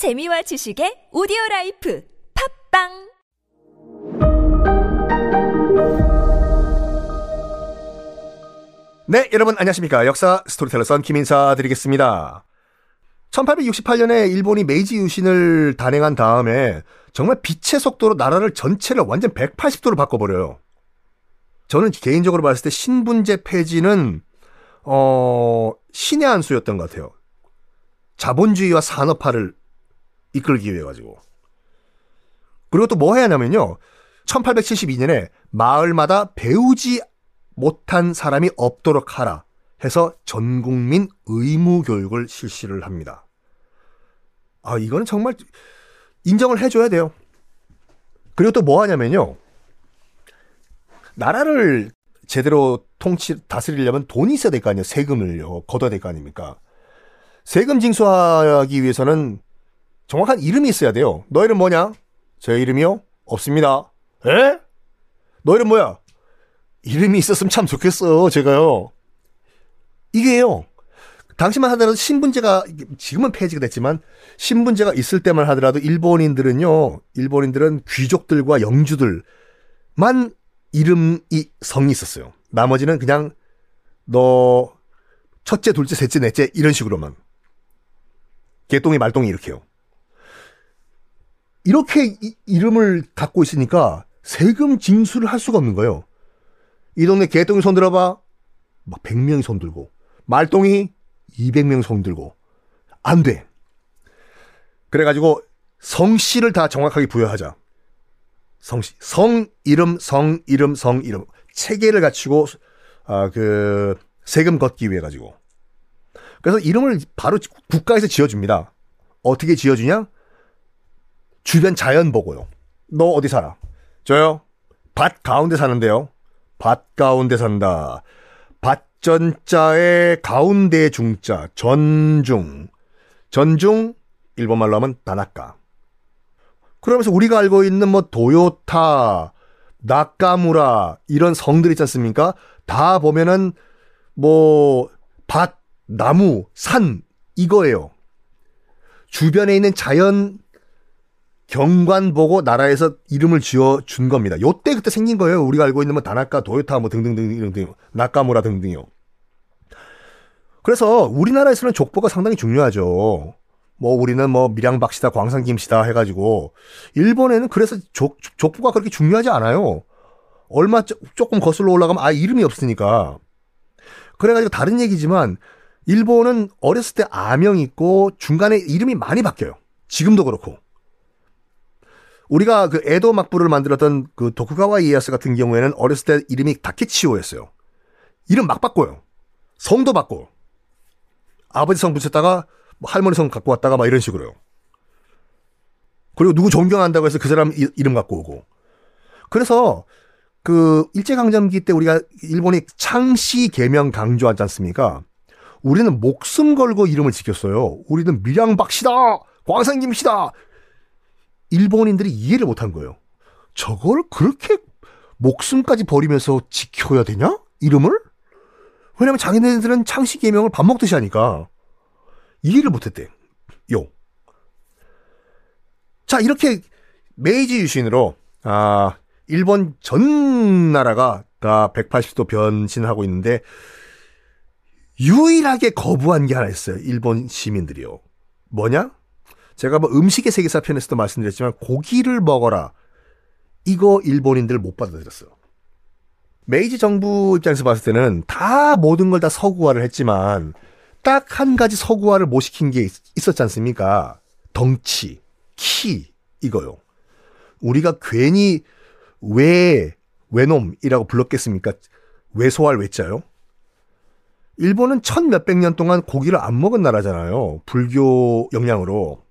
재미와 지식의 오디오 라이프 팟빵 네, 여러분 안녕하십니까. 역사 스토리텔러 썬킴 인사 드리겠습니다. 1868년에 일본이 메이지 유신을 단행한 다음에 정말 빛의 속도로 나라를 전체를 완전 180도로 바꿔버려요. 저는 개인적으로 봤을 때 신분제 폐지는 어 신의 한 수였던 것 같아요. 자본주의와 산업화를 이끌기 위해 가지고. 그리고 또 뭐 해야 하냐면요. 1872년에 마을마다 배우지 못한 사람이 없도록 하라 해서 전 국민 의무 교육을 실시를 합니다. 아, 이거는 정말 인정을 해줘야 돼요. 그리고 또 뭐 하냐면요. 나라를 제대로 통치, 다스리려면 돈이 있어야 될 거 아니에요. 세금을요. 걷어야 될 거 아닙니까? 세금 징수하기 위해서는 정확한 이름이 있어야 돼요. 너 이름 뭐냐? 제 이름이요? 없습니다. 에? 너 이름 뭐야? 이름이 있었으면 참 좋겠어요, 제가요. 이게요. 당시만 하더라도 신분제가 지금은 폐지가 됐지만 신분제가 있을 때만 하더라도 일본인들은요. 일본인들은 귀족들과 영주들만 이름이 성이 있었어요. 나머지는 그냥 너 첫째, 둘째, 셋째, 넷째 이런 식으로만 개똥이 말똥이 이렇게요. 이렇게 이, 이름을 갖고 있으니까 세금 징수를 할 수가 없는 거예요. 이 동네 개똥이 손 들어봐. 막 100명이 손 들고. 말똥이 200명 손 들고. 안 돼. 그래가지고 성씨를 다 정확하게 부여하자. 성씨. 성, 이름, 성, 이름, 성, 이름. 체계를 갖추고, 아, 그, 세금 걷기 위해 가지고. 그래서 이름을 바로 국가에서 지어줍니다. 어떻게 지어주냐? 주변 자연 보고요. 너 어디 살아? 저요? 밭 가운데 사는데요. 밭 가운데 산다. 밭전자의 가운데 중자, 전중. 전중, 일본말로 하면 다나카. 그러면서 우리가 알고 있는 뭐 도요타, 나카무라 이런 성들 있지 않습니까? 다 보면은 뭐 밭, 나무, 산 이거예요. 주변에 있는 자연 경관 보고 나라에서 이름을 지어 준 겁니다. 요때 그때 생긴 거예요. 우리가 알고 있는 뭐 다나카, 도요타 뭐 등등등 등 나카무라 등등이요. 그래서 우리나라에서는 족보가 상당히 중요하죠. 뭐 우리는 뭐 밀양박씨다, 광산김씨다 해가지고 일본에는 그래서 족, 족보가 그렇게 중요하지 않아요. 얼마 조금 거슬러 올라가면 아 이름이 없으니까. 그래가지고 다른 얘기지만 일본은 어렸을 때 아명 있고 중간에 이름이 많이 바뀌어요. 지금도 그렇고. 우리가 그 에도 막부를 만들었던 그 도쿠가와 이에야스 같은 경우에는 어렸을 때 이름이 다케치오였어요. 이름 막 바꿔요. 성도 바꿔. 아버지 성 붙였다가 뭐 할머니 성 갖고 왔다가 막 이런 식으로요. 그리고 누구 존경한다고 해서 그 사람 이름 갖고 오고. 그래서 그 일제강점기 때 우리가 일본이 창씨 개명 강조하지 않습니까? 우리는 목숨 걸고 이름을 지켰어요. 우리는 밀양박씨다! 광산김씨다! 일본인들이 이해를 못한 거예요. 저걸 그렇게 목숨까지 버리면서 지켜야 되냐? 이름을? 왜냐면 자기네들은 창씨 개명을 밥 먹듯이 하니까 이해를 못했대. 요. 자 이렇게 메이지 유신으로 아 일본 전 나라가 다 180도 변신하고 있는데 유일하게 거부한 게 하나 있어요. 일본 시민들이요. 뭐냐? 제가 뭐 음식의 세계사 편에서도 말씀드렸지만 고기를 먹어라. 이거 일본인들 못 받아들였어요. 메이지 정부 입장에서 봤을 때는 다 모든 걸 다 서구화를 했지만 딱 한 가지 서구화를 못 시킨 게 있었지 않습니까? 덩치, 키 이거요. 우리가 괜히 왜 외놈이라고 불렀겠습니까? 외소할 외자요? 일본은 천 몇백 년 동안 고기를 안 먹은 나라잖아요. 불교 영향으로.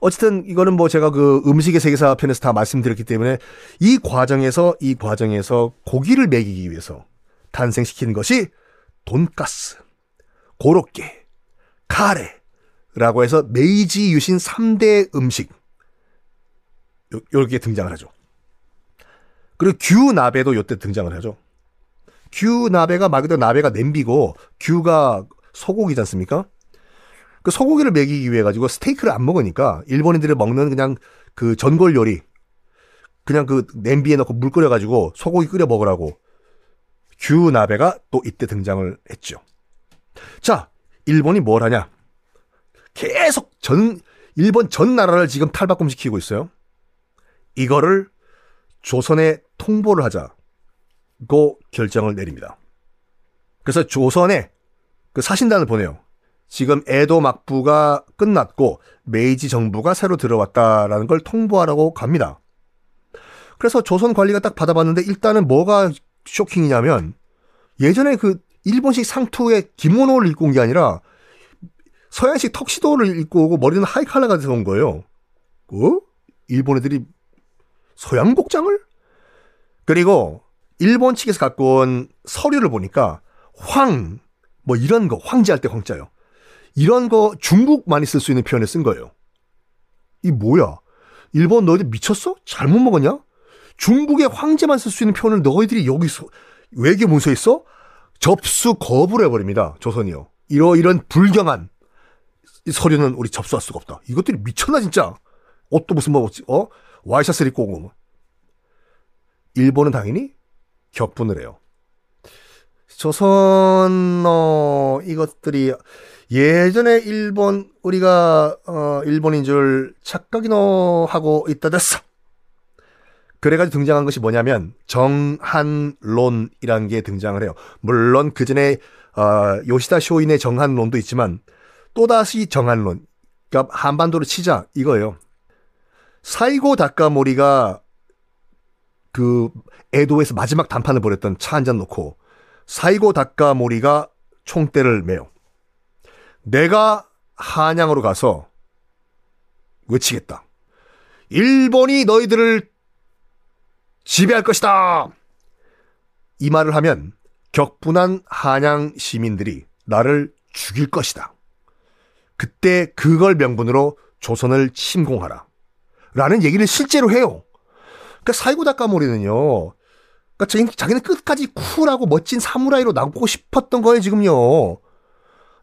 어쨌든 이거는 뭐 제가 그 음식의 세계사 편에서 다 말씀드렸기 때문에 이 과정에서 이 과정에서 고기를 먹이기 위해서 탄생시킨 것이 돈가스, 고로케, 카레라고 해서 메이지 유신 3대 음식 요, 요렇게 등장을 하죠. 그리고 규나베도 요때 등장을 하죠. 규나베가 말 그대로 나베가 냄비고 규가 소고기지 않습니까? 그 소고기를 먹이기 위해 가지고 스테이크를 안 먹으니까 일본인들이 먹는 그냥 그 전골 요리 그냥 그 냄비에 넣고 물 끓여 가지고 소고기 끓여 먹으라고 규나베가 또 이때 등장을 했죠. 자, 일본이 뭘 하냐? 계속 전 일본 전 나라를 지금 탈바꿈시키고 있어요. 이거를 조선에 통보를 하자고 결정을 내립니다. 그래서 조선에 그 사신단을 보내요. 지금 에도 막부가 끝났고 메이지 정부가 새로 들어왔다라는 걸 통보하라고 갑니다. 그래서 조선 관리가 딱 받아봤는데 일단은 뭐가 쇼킹이냐면 예전에 그 일본식 상투에 기모노를 입고 온 게 아니라 서양식 턱시도를 입고 오고 머리는 하이칼라가 돼서 온 거예요. 어? 일본 애들이 서양 복장을? 그리고 일본 측에서 갖고 온 서류를 보니까 황, 뭐 이런 거, 황제할 때 황자요. 이런 거 중국 많이 쓸 수 있는 표현을 쓴 거예요. 이 뭐야? 일본 너희들 미쳤어? 잘못 먹었냐? 중국의 황제만 쓸 수 있는 표현을 너희들이 여기서 외교 문서에 써? 접수 거부를 해버립니다. 조선이요. 이러 이런 불경한 서류는 우리 접수할 수가 없다. 이것들이 미쳤나 진짜. 옷도 무슨 뭐 어? 와이셔츠를 입고 오고. 일본은 당연히 격분을 해요. 조선 어 이것들이 예전에 일본 우리가 어 일본인 줄 착각이노 하고 있다 됐어. 그래가지고 등장한 것이 뭐냐면 정한론이라는 게 등장을 해요. 물론 그 전에 어, 요시다 쇼인의 정한론도 있지만 또다시 정한론. 그러니까 한반도를 치자 이거예요. 사이고 다카모리가 그 에도에서 마지막 단판을 벌였던 차 한 잔 놓고 사이고 다카모리가 총대를 매요. 내가 한양으로 가서 외치겠다. 일본이 너희들을 지배할 것이다. 이 말을 하면 격분한 한양 시민들이 나를 죽일 것이다. 그때 그걸 명분으로 조선을 침공하라. 라는 얘기를 실제로 해요. 그러니까 사이고 다카모리는요. 그러니까 자기는, 끝까지 쿨하고 멋진 사무라이로 남고 싶었던 거예요, 지금요.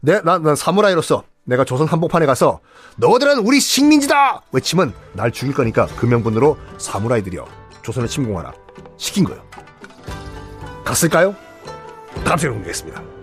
내, 난, 난 사무라이로서 내가 조선 한복판에 가서 너희들은 우리 식민지다! 외치면 날 죽일 거니까 그 명분으로 사무라이들이여 조선을 침공하라. 시킨 거예요. 갔을까요? 다음 시간에 공개하겠습니다.